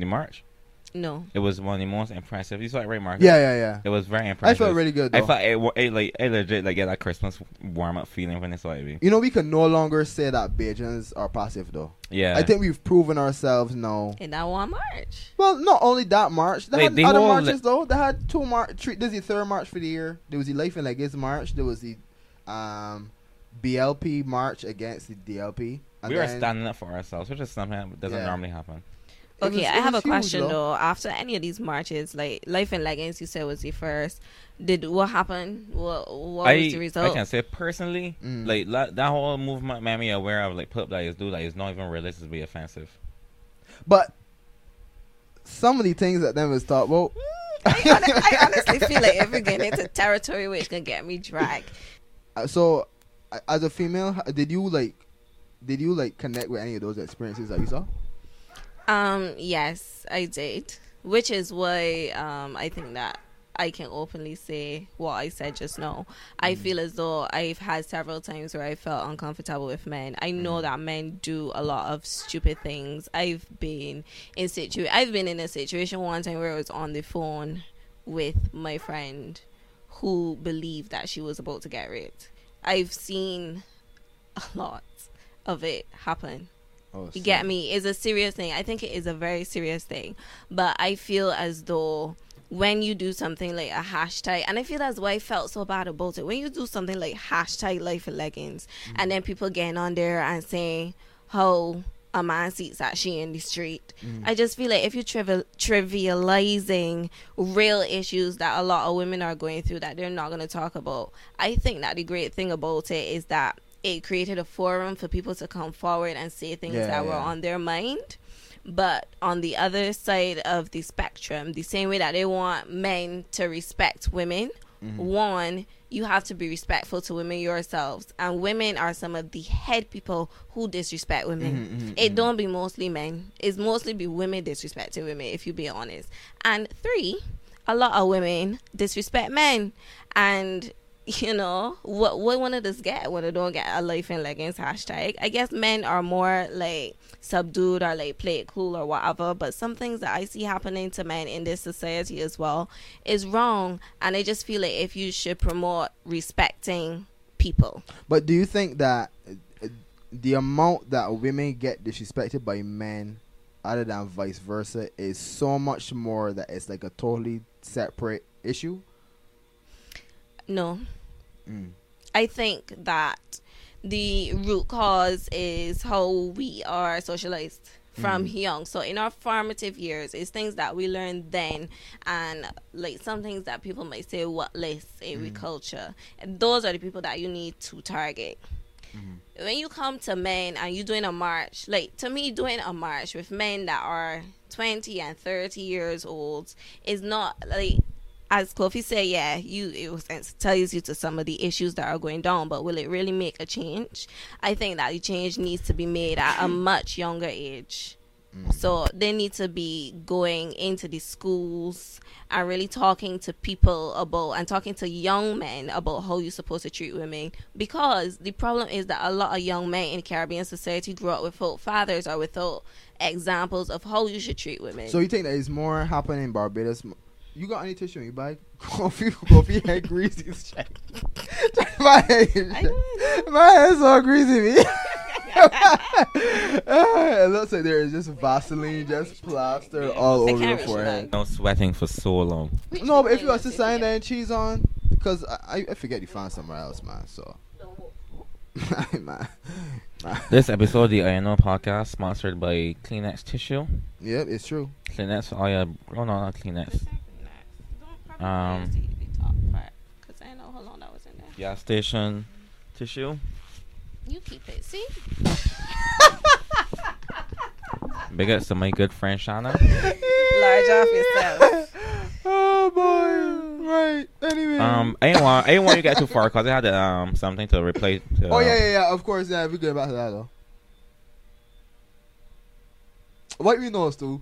The march. No. It was one of the most impressive. You saw it, right, Mark? Yeah, yeah, yeah. It was very impressive. I felt really good. Though. I felt it, it like it legit like get that Christmas warm up feeling when I saw it. you know, we can no longer say that Bajans are passive, though. Yeah. I think we've proven ourselves now. In that one march. Well, not only that march, they Wait, had the other marches li- though. They had two march. Three, this is the third march for the year. There was the Life in Leggings march. There was the um, BLP march against the DLP. And we were then- standing up for ourselves, which is something that doesn't Yeah. normally happen. It Okay, was- I have a huge, question though. though. After any of these marches, like Life in Leggings, you said was the first. Did what happened? What, what I, was the result? I result? can say personally, Mm. like la- that whole movement made me aware of like put that is do that is not even realistically offensive. But some of the things that them was talk about. I, hon- I honestly feel like if we get into territory which can get me dragged. Uh, so, as a female, did you like, did you like connect with any of those experiences that you saw? Um, yes, I did. Which is why um I think that I can openly say what I said just now. I feel as though I've had several times where I felt uncomfortable with men. I know that men do a lot of stupid things. I've been in situ I've been in a situation one time where I was on the phone with my friend who believed that she was about to get raped. I've seen a lot of it happen. Oh, You get me? It's a serious thing. I think it is a very serious thing. But I feel as though when you do something like a hashtag, and I feel that's why I felt so bad about it. When you do something like hashtag life in leggings, mm. and then people getting on there and saying how a man seats at she in the street. Mm. I just feel like if you're trivial, trivializing real issues that a lot of women are going through that they're not going to talk about, I think that the great thing about it is that it created a forum for people to come forward and say things Yeah, that were on their mind. But on the other side of the spectrum, the same way that they want men to respect women, Mm-hmm. one, you have to be respectful to women yourselves. And women are some of the head people who disrespect women. Mm-hmm, it don't be mostly men. It's mostly be women disrespecting women, if you be honest. And three, a lot of women disrespect men. And you know what what one of us get when they don't get a life in leggings hashtag. I guess men are more like subdued or like play it cool or whatever but some things that i see happening to men in this society as well is wrong and i just feel like if you should promote respecting people. But do you think that uh, the amount that women get disrespected by men, other than vice versa, is so much more that it's like a totally separate issue? no Mm. I think that the root cause is how we are socialized from mm. young. So in our formative years, it's things that we learn then, and like some things that people might say what less agriculture. Mm. And those are the people that you need to target. Mm-hmm. When you come to men and you doing a march, like to me, doing a march with men that are twenty and thirty years old is not like as Kofi said, yeah, you it was it tells you to some of the issues that are going down, but will it really make a change? I think that the change needs to be made at a much younger age. Mm-hmm. So they need to be going into the schools and really talking to people about and talking to young men about how you're supposed to treat women. Because the problem is that a lot of young men in Caribbean society grow up without fathers or without examples of how you should treat women. So you think that is more happening in Barbados? You got any tissue in your bag? Kofi, Kofi head greasy my head, my head's so greasy, me. it looks like there is just Vaseline, just plastered all over your forehead. No sweating for so long. No, but if you was to sign that cheese on, because I, I forget you found somewhere else, man. So, man. This episode of the INO podcast sponsored by Kleenex Tissue. Yep, it's true. Kleenex all your oh no not Kleenex. Um, Because I know how long that was in there. Gas station tissue. You keep it. See? Big ups to my good friend Shana. Large off yourself. Oh boy, right. Anyway. Um, I didn't want I didn't want you to get too far because I had um something to replace. Uh, Oh yeah, yeah, yeah. Of course, yeah. We good about that though. What we know, Stu?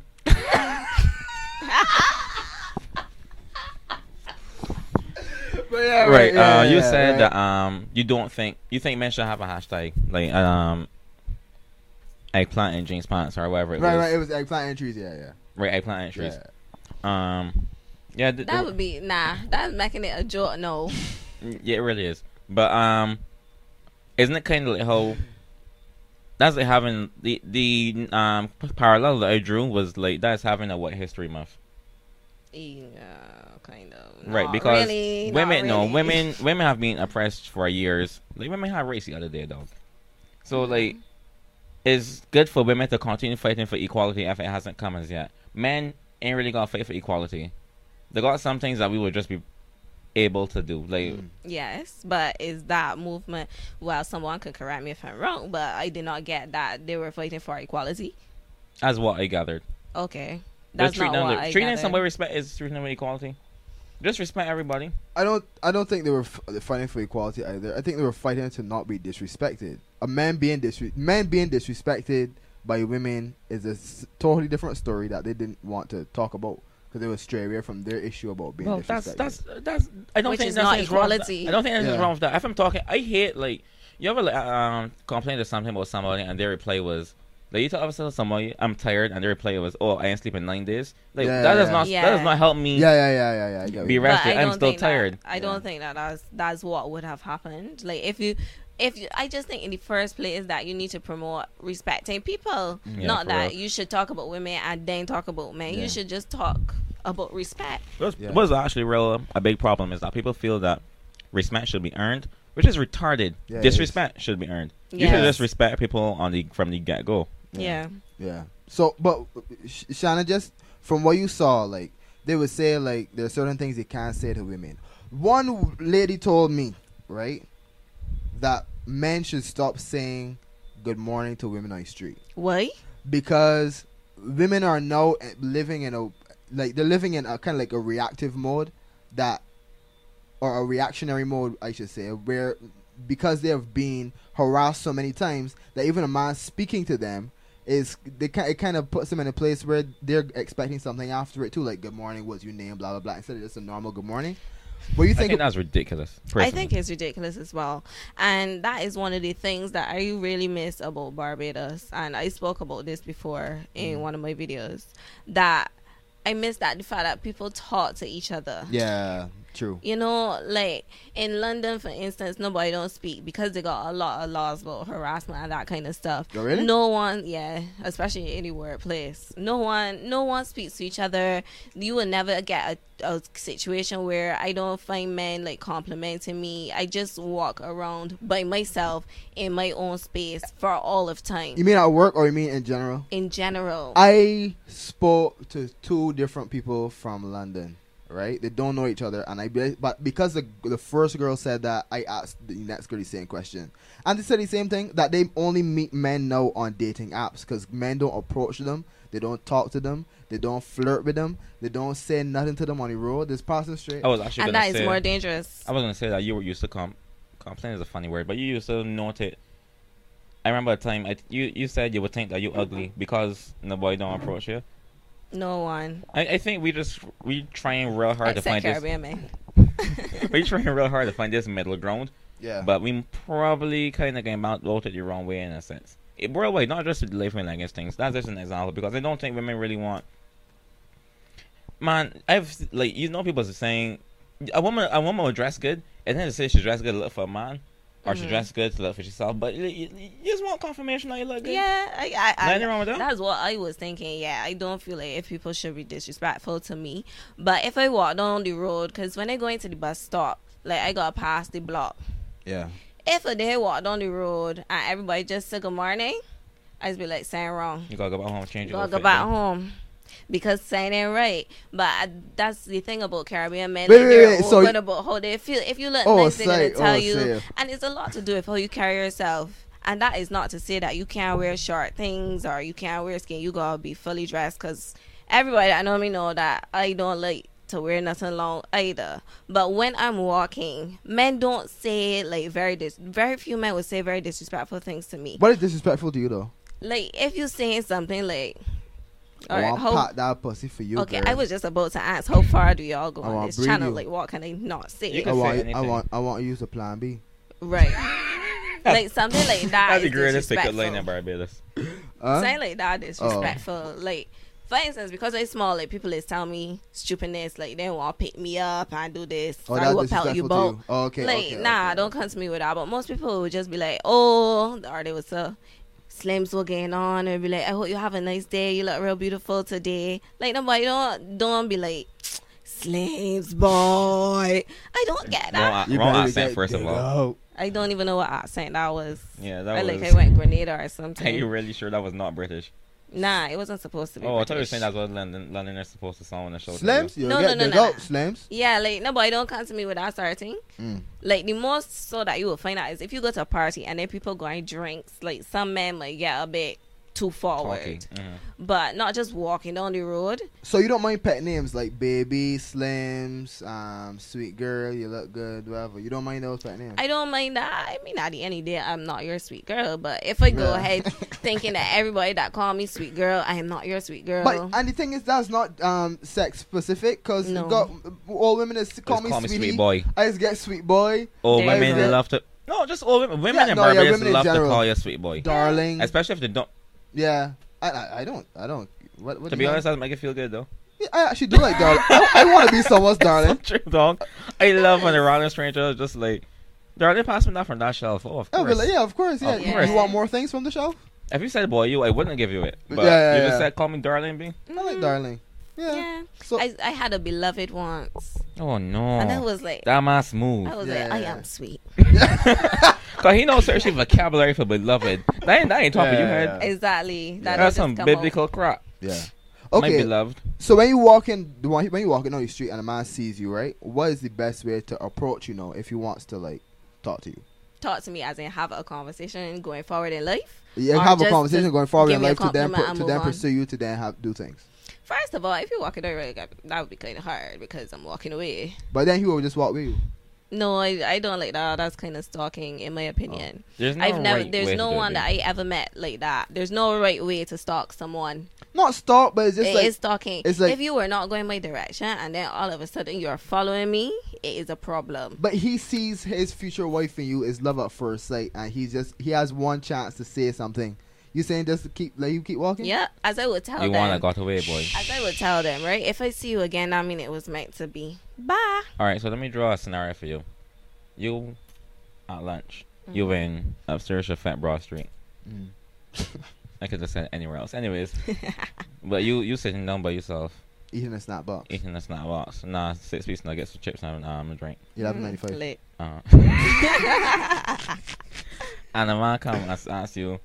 But yeah, Right. yeah, uh, you yeah, said right. that um you don't think you think men should have a hashtag like um eggplant and jeans pants or whatever it Right, was. right. It was eggplant and trees. Yeah, yeah. Right, eggplant and trees. yeah. Um, yeah, th- That th- would be nah. That's making it a joke. No. yeah, it really is. But um, isn't it kind of like how that's like having the the um parallel that I drew was like that's having a White History Month, Yeah, kind of. Right? Because really, women, no, really. women, women have been oppressed for years. Like women had race the other day, though. So like, it's good for women to continue fighting for equality if it hasn't come as yet. Men ain't really gonna fight for equality. They got some things that we would just be able to do, like. Mm. Yes, but is that movement? Well, someone could correct me if I'm wrong, but I did not get that they were fighting for equality. As what I gathered. Okay, that's treat not them what I treating gathered. somebody with respect is treating them with equality. Just respect everybody. I don't. I don't think they were f- fighting for equality either. I think they were fighting to not be disrespected. A man being disre- men being disrespected by women is a s- totally different story that they didn't want to talk about because they would straight away from their issue about being Well, that's disrespected. that's that's. I don't Which think is that's not anything wrong equality. I don't think anything's Yeah. wrong with that. If I'm talking, I hate like you ever like um complain to something about somebody and their reply was. Like you tell somebody I'm tired and their reply was, "Oh, I ain't sleeping nine days." Like Yeah, that yeah, does yeah. not that does not help me yeah, yeah, yeah, yeah, yeah. I get be you- rested. I I'm still think that- tired. I don't think that that's that's what would have happened. Like if you. If you, I just think in the first place that you need to promote respecting people, mm. Yeah, not that real. you should talk about women and then talk about men. Yeah. You should just talk about respect. What's, Yeah. what's actually real a big problem is that people feel that respect should be earned, which is retarded. Yeah, it Disrespect should be earned. You should Yes. just respect people on the from the get go. Yeah. Yeah. So, but Shana, just from what you saw, like they would say, like there are certain things you can't say to women. One lady told me, right, that men should stop saying good morning to women on the street Why? because women are now eh, living in a like they're living in a kind of like a reactive mode that or a reactionary mode I should say where because they have been harassed so many times that even a man speaking to them is they ki- it kind of puts them in a place where they're expecting something after it too like good morning what's your name blah blah blah instead of just a normal good morning what do you I think, think that's ridiculous. I think it's ridiculous as well. And that is one of the things that I really miss about Barbados. And I spoke about this before in Mm. one of my videos. That I miss that the fact that people talk to each other. yeah true You know, like in London, for instance, nobody don't speak because they got a lot of laws about harassment and that kind of stuff. Oh, really? No one, yeah, especially in any workplace. No one, no one speaks to each other. You will never get a, a situation where I don't find men like complimenting me. I just walk around by myself in my own space for all of time. you mean at work or you mean in general in general, I spoke to two different people from London, right? They don't know each other, and I be- but because the the first girl said that, I asked the next girl the same question, and they said the same thing that they only meet men now on dating apps because men don't approach them, they don't talk to them, they don't flirt with them, they don't say nothing to them on the road. Just pass them straight. I was actually and gonna that is more dangerous. I was gonna say that you were used to com- complain is a funny word, but you used to note it. I remember a time I, you you said you would think that you ugly because nobody don't approach you. No one I, I think we just we trying real hard to except find this. Caribbean men. we trying real hard to find this middle ground, yeah, but we probably kind of getting out voted the wrong way in a sense. It, worldwide, not just with life and against things. That's just an example because I don't think women really want. Man, I've like you know people are saying a woman a woman will dress good and then they say she dress good look for a man. Or she Mhm. dress good to look for herself, but you, you, you just want confirmation that you look good. Yeah, I, I, I, wrong with that. That's what I was thinking. Yeah, I don't feel like if people should be disrespectful to me, but if I walk down the road, because when I go into the bus stop, like I got past the block. yeah. If a day walk down the road and everybody just say good morning, I just be like saying wrong. You gotta go back home, change your Gotta go back home. Because saying ain't right, but I, that's the thing about Caribbean men. Wait, like, wait, wait, so about how they feel. If you look Oh, nice, they're gonna tell oh, you, say. and it's a lot to do with how you carry yourself. And that is not to say that you can't wear short things or you can't wear skin. You gotta be fully dressed because everybody that know me know that I don't like to wear nothing long either. But when I'm walking, men don't say like very dis. Very few men would say very disrespectful things to me. What is disrespectful to you though? Like if you're saying something like, I all right, want how- pat that pussy for you. okay, girl. I was just about to ask, how far do y'all go I on this channel? you. Like, what can I not say? You I can say want, I want, I want to use the plan B. Right. like something like that. That's the is greatest pickup line disrespectful. in Barbados. Huh? Saying like that oh. disrespectful. Like, for instance, because I'm small, like people is tell me stupidness, like they want to pick me up and do this. Oh, I that's will pelt you disrespectful to both. you. Oh, okay. like, okay, nah, okay. don't come to me with that. But most people would just be like, oh, or they would say, Slims were getting on, or be like, I hope you have a nice day. You look real beautiful today. Like, nobody don't don't be like, Slims boy. I don't get that. a- You wrong accent, get first of all. out. I don't even know what accent that was. Yeah, I that like was. I went Grenada or something. Are you really sure that was not British? Nah, it wasn't supposed to be. Oh, I thought you were saying that's what London Londoners supposed to sound on the show. to Slims? You No, no, no, dig no, out, no. Slims? Yeah, like nobody don't come to me with that sort of thing. Mm. Like the most so that you will find out is if you go to a party and then people going drinks. Like some men might get a bit too forward, Talky. Mhm. but not just walking down the road. So you don't mind pet names like baby, slims, um, sweet girl, you look good, whatever. You don't mind those pet names. I don't mind that. I mean, at the end of the day, I'm not your sweet girl. But if I go Yeah. ahead thinking that everybody that call me sweet girl, I am not your sweet girl. But and the thing is, that's not um sex specific because No. got all women is call Just me call me sweet boy. I just get sweet boy, Old There you women go. love to. No, just all women. Women Yeah, in no, yeah, Barbados women in love to call you sweet boy, darling. especially if they don't. Yeah, I, I I don't I don't. What, what To do be honest, that make it feel good though. Yeah, I actually do like darling. I, I want to be someone's darling. True, dog. I love when a random stranger is just like, darling, pass me that from that shelf. Oh, of Oh, course. but yeah, of course. Yeah, Of You- course. you want more things from the shelf? If you said boy, you, I wouldn't give you it. But Yeah, yeah, you just said call me darling, B. I like darling. Yeah. Yeah, So I I had a beloved once, Oh no, and I was like, that man smooth. I was Yeah, like, I yeah. am sweet. Cause he knows certain vocabulary for beloved. That ain't that ain't top of Yeah, your yeah, head. yeah. Exactly. That That's don't some just come out. biblical crap. yeah. My Okay. beloved. So when you walk in, the one- when you walking on the street and a man sees you, right? What is the best way to approach you know if he wants to like talk to you? Talk to me as in have a conversation going forward in life. You Or have a conversation going forward in life to then compliment put, and to move then on. pursue you to then have do things. First of all, if you're walking away, that would be kind of hard because I'm walking away. But then he will just walk with you. No, I, I don't like that. That's kind of stalking, in my opinion. Oh. There's no I've never. right way there's to no do it, one that. I ever met like that. There's no right way to stalk someone. Not stalk, but it's just It like is stalking. it's like- if you were not going my direction and then all of a sudden you're following me, it is a problem. But he sees his future wife in you is love at first sight, and he's just he has one chance to say something. You saying just to keep let you keep walking? Yeah, as I would tell You them. You wanna got away, boy. As I would tell them, right? If I see you again, I mean it was meant to be. Bye. All right, so let me draw a scenario for you. You at lunch. You Mm-hmm. in upstairs of Fat Broad Street. Mm. I could have said anywhere else. Anyways, but you you sitting down by yourself Eating a snack box. eating a snack box. Nah, six piece nuggets with chips and um, a drink. Eleven ninety five. Lit. Uh. and the man come and ask, ask you.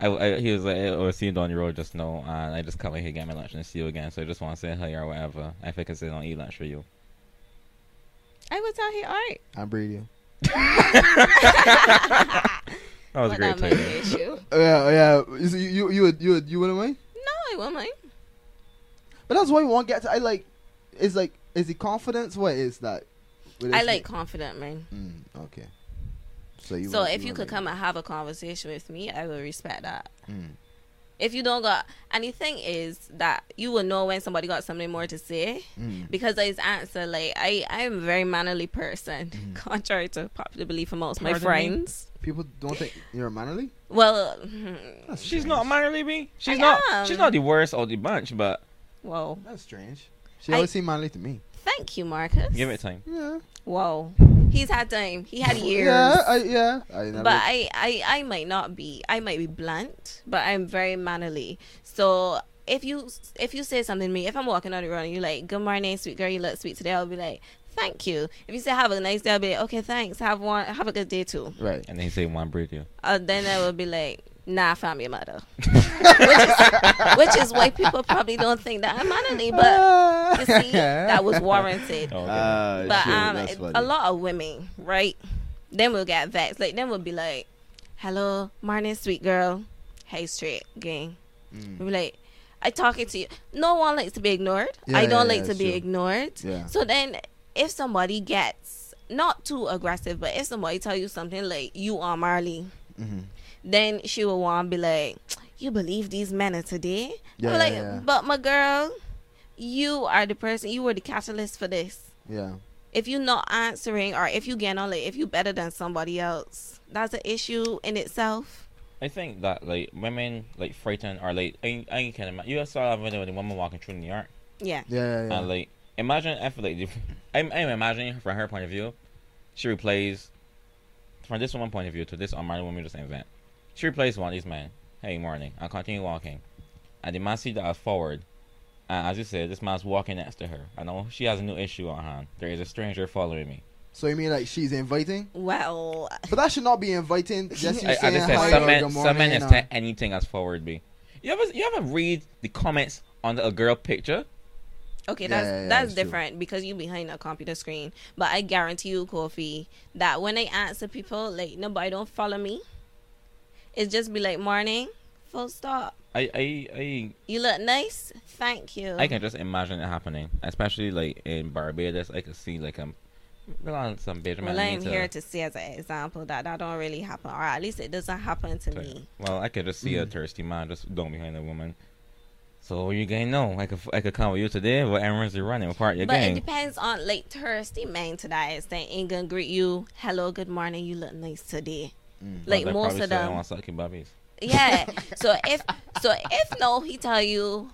I, I, he was like, I was seeing you on the road just now, and I just come in here get my lunch and see you again. So I just want to say hi or whatever. If I can sit down and eat lunch for you. I would tell you, all right. I'm breeding. That was a great that time. Yeah, yeah. You you you you would you would, you wouldn't mind? No, I won't mind. But that's why we want to get to. I like. Is like is the confidence? What is that? With I this- like confident men. Mm, okay. So you. so want- if you want could come and have a conversation with me, I will respect that. Mm. If you don't got, and the thing is that you will know when somebody got something more to say Mm. because I answer like I I am a very mannerly person, Mhm. contrary to popular belief amongst my Pardon me? friends. People don't think you're mannerly. Well, That's She's strange. not mannerly, me. She's I not. am. She's not the worst of the bunch, but whoa. That's strange. She I- always seemed manly to me. Thank you, Marcus. give it time. Yeah. Whoa. He's had time. He had years. Yeah. I, yeah. I never. but I, I I might not be I might be blunt, but I'm very mannerly. So if you if you say something to me, if I'm walking on the road and you're like, "Good morning, sweet girl, you look sweet today," I'll be like, "Thank you." If you say, "Have a nice day," I'll be like, "Okay, thanks. Have one. Have a good day too." right. And then he say one breed you. Uh, then I will be like, "Nah, fam, your mother," which is which is why people probably don't think that I'm mannerly, but you see, that was warranted. Oh, okay. Uh, But shit, um, it- a lot of women, right? Then we'll get vexed. Like then we'll be like, "Hello, morning, sweet girl. Hey, straight gang." Mm. We'll be like, "I talking to you." No one likes to be ignored. Yeah, I don't yeah, like yeah, to be sure. ignored. Yeah. So then, if somebody gets not too aggressive, but if somebody tell you something like "you are Marley," Mhm. Then she will want to be like, "You believe these men are today?" Yeah, like, yeah, yeah. "But my girl, you are the person. You were the catalyst for this." Yeah. if you're not answering or if you get on like if you're better than somebody else that's an issue in itself I think that like women like frightened or like I I can imagine. You saw that video with the woman walking through New York, Yeah. Yeah, yeah, yeah. and like imagine if like I'm I'm imagining from her point of view, she replays from this woman point of view to this unmarried woman just invent. She replaced one of these men. Hey, morning. I continue walking, and the man see that I was forward. And as you said, this man's walking next to her. I know she has a new issue on hand. There is a stranger following me. so you mean like she's inviting? Well, But that should not be inviting. Just you I, I saying just said hi some or men, good some men morning is or- uh, anything as forward be. You ever you ever read the comments on the, a girl picture? okay, Yeah, that's yeah, yeah, that's it's true. different because you behind a computer screen. But I guarantee you, Kofi, that when I answer people, like nobody don't follow me. It's just be like morning, full stop. I I I, You look nice, thank you. I can just imagine it happening, especially like in Barbados. I could see like um, on some Benjamin. well, I'm here to see as an example that that don't really happen, or at least it doesn't happen to me. Well, I could just see a Mm. thirsty man just going behind a woman. So you gang know I could I could come with you today. but errands you running? apart part of your But it depends on like thirsty man to that extent. Ain't gonna greet you, hello, good morning, you look nice today. Mm. Like They most probably of them. want sucky bubbies. Yeah. so if so if no, he tell you,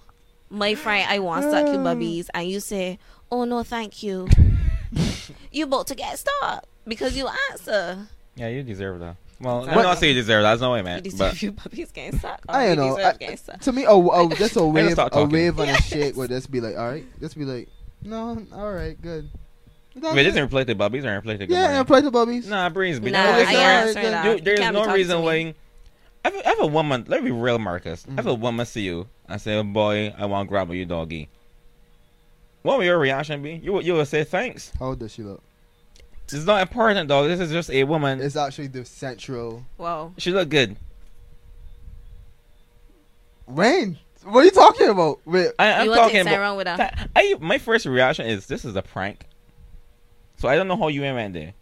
my friend, I want suck you bubbies, and you say, oh no, thank you. you about to get stopped because you answer. Yeah, you deserve that. Well, What- I'm not saying you deserve that. That's no way, You man. deserve But you puppies getting sucked. I don't know. I- To me, oh, oh just a wave, a talking. wave and a Yes. shake would just be like, all right, just be like, no, all right, good. That's wait, it. doesn't replace the bubbies or replace the yeah, morning? and play the bubbies. Nah, breeze. But Nah, no, I listen, answer you- that. you, You there's can't no reason to me. why. If, if a woman, let me be real, Marcus. If Mm-hmm. a woman see you and say, oh, "Boy, I want to grab you, doggy," what will your reaction be? You will- you will say thanks. How does she look? It's not important, dog. This is just a woman. It's actually the central. Whoa. she look good. Rain. What are you talking about? Wait, I, I'm you want to talking take about. wrong with her? That- I my first reaction is this is a prank. So I don't know how you went there.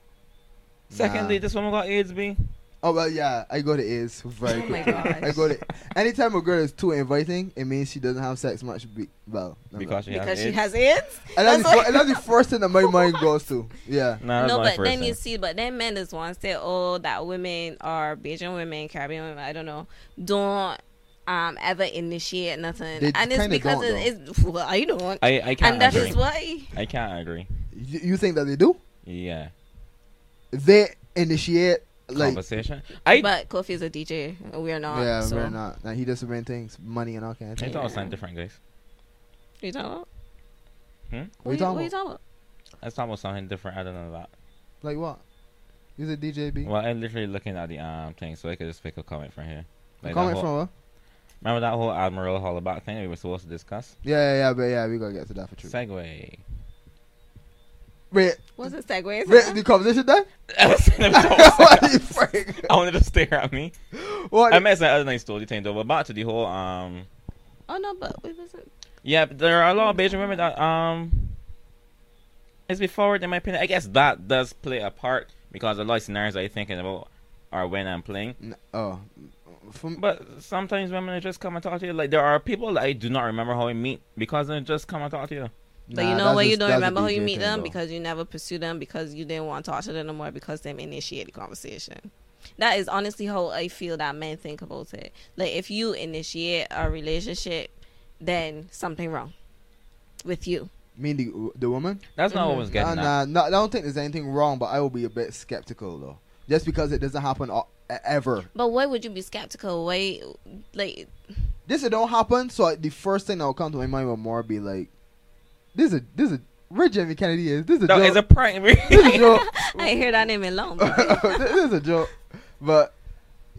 Secondly, Nah. this woman got AIDS, B. Oh well, yeah, I go to A's very Oh my quickly. gosh. I go to anytime a girl is too inviting, it means she doesn't have sex much. Be, well, no, Because she has Because she AIDS. has AIDS. and that's, the, That's fir- and that's the first thing that my mind goes to. Yeah, Nah, no, but then thing. you see, but then men is one say, oh, that women or Bajan women, Caribbean women, I don't know, don't um ever initiate nothing, They and it's because don't, it, it's well, I don't, I I can't and that agree. is why. I can't agree. You, you think that they do? Yeah, They initiate like. conversation. I But Kofi is a DJ, we're not. yeah, so. we're not. Now he does so many things, money and all kind of I things. thought it was something different, guys. What you talking about? Hmm? What you talking what you about? talking about? I thought about something different other than that. Like what? He's a DJ B. Well, I'm literally looking at the um thing, so I could just pick a comment from here. Like that Comment whole- from what? Remember that whole Admiral Hollaback thing we were supposed to discuss? Yeah, yeah, yeah, but yeah, we gotta get to that for true. Segway. Wait, What's the segue? wait, the conversation done? I was saying what about- you freak? I wanted to stare at me. What? I meant some other nice story thing though, but back to the whole um oh no, but we wasn't. Yeah, but there are a lot of Asian women that um It's be forward in my opinion. I guess that does play a part because a lot of scenarios I'm thinking about are when I'm playing. N- oh, from, But sometimes women just come and talk to you. Like there are people that I do not remember how I meet because they just come and talk to you. But Nah, you know that's why you don't remember how you meet them though. because you never pursue them because you didn't want to talk to them no more because them initiate the conversation. That is honestly how I feel that men think about it. Like if you initiate a relationship, then something wrong with you. mean the the woman. That's not what I was Nah, getting at. nah, nah, I don't think there's anything wrong, but I will be a bit skeptical though, just because it doesn't happen o- ever. But why would you be skeptical? Why, like, This it don't happen, so the first thing that will come to my mind will more be like, this is a this is a where Jamie Kennedy is. This is a No, joke. it's a prank. this is a joke. I hear that name alone. this is a joke. But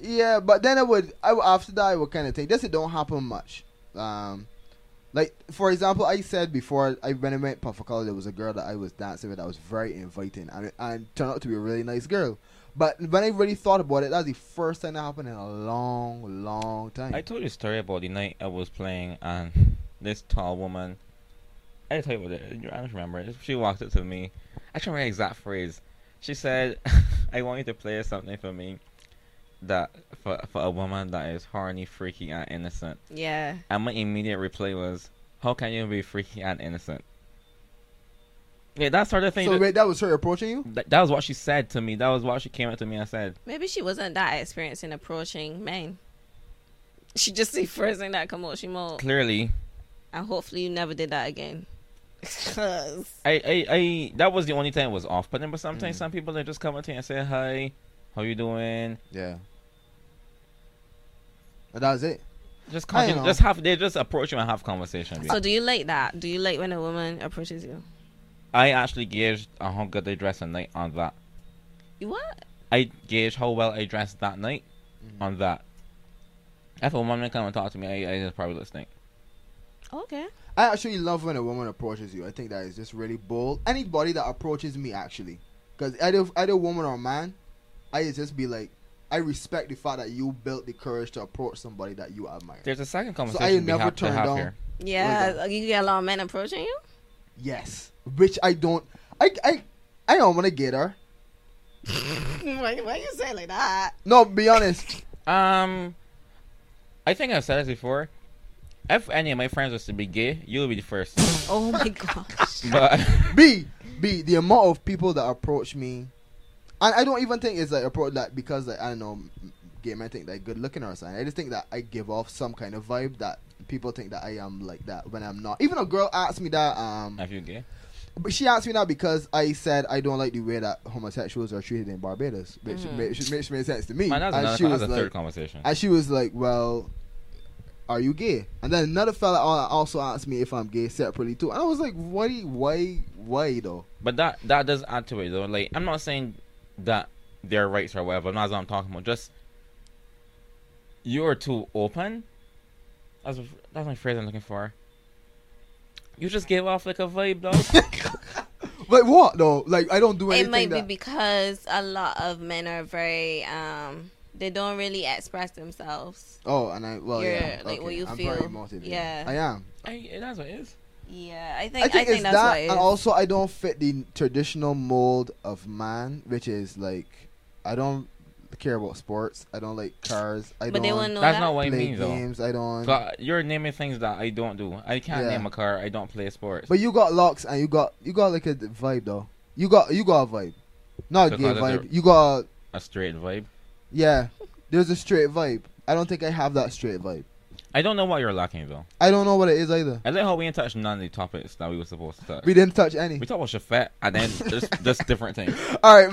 yeah, but then I would I would, after that I would kind of think this it don't happen much. Um, like for example, I said before I when I went Puffer College, there was a girl that I was dancing with that was very inviting and and turned out to be a really nice girl. But when I really thought about it, that's the first time that happened in a long, long time. I told you a story about the night I was playing and this tall woman. I tell you what, it- I don't remember. it. She walked up to me. I can't remember the exact phrase. She said, "I want you to play something for me that for for a woman that is horny, freaky, and innocent." yeah. And my immediate reply was, "How can you be freaky and innocent?" Yeah, that sort of thing. So that, wait, that was her approaching you? that, that was what she said to me. That was what she came up to me and said. Maybe she wasn't that experienced in approaching men. She just see first thing that come out she mouth. Clearly, And hopefully you never did that again. 'Cause- I, I, I, that was the only time it was off. But then, but sometimes Mhm. some people they just come up to you and say, "Hi, how you doing?" Yeah. And that was it. Just I continue, just have they just approach you and have conversation. so do you like that? Do you like when a woman approaches you? I actually gauged uh, how good they dress at night on that. You what? I gauge how well I dressed that night Mhm. on that. If a woman come and talk to me, I, I just probably listening. Okay. I actually love when a woman approaches you. I think that is just really bold. Anybody that approaches me, actually, because either either woman or man, I just be like, I respect the fact that you built the courage to approach somebody that you admire. There's a second I conversation we never have to turned have down- here. Yeah, you get a lot of men approaching you. Yes, which I don't. I I I don't want to get her. why, why you say it like that? No, be honest. Um, I think I've said this before. If any of my friends was to be gay, you'll be the first. Oh my gosh. but B B the amount of people that approach me, and I don't even think it's like approach that because like I don't know, m- gay men think that good looking or something. I just think that I give off some kind of vibe that people think that I am like that when I'm not. Even a girl asked me that, um, if you gay, but she asked me that because I said I don't like the way that homosexuals are treated in Barbados, which Mhm. made, which made, made sense to me. man, that's and another she that's was a like, third conversation. and she was like, "Well, are you gay?" And then another fella also asked me if I'm gay separately too. And I was like, "Why? Why? Why though?" But that that does add to it though. Like I'm not saying that their rights or whatever. Not what I'm talking about. Just you're too open. That's that's my phrase I'm looking for. You just gave off like a vibe, though. like what though? Like I don't do anything. It might be that, because a lot of men are very um they don't really express themselves. oh, and I well You're, yeah, like, what you I'm feel. very emotive. Yeah. I am. I, that's what it is. Yeah, I I think I think, think, it's that's that, what it is. and also I don't fit the traditional mold of man, which is like I don't care about sports. I don't like cars. I but don't know That's that. not what I play mean, though. games. I don't. So, you're naming things that I don't do. I can't Yeah. name a car. I don't play sports. But you got locks and you got you got like a vibe though. You got you got a vibe, not a gay vibe. the- You got a, a straight vibe. Yeah. There's a straight vibe. I don't think I have that straight vibe. I don't know what you're lacking though. I don't know what it is either. I like how we didn't touch none of the topics that we were supposed to touch. We didn't touch any. We talked about Shafet and then just just different things. All right.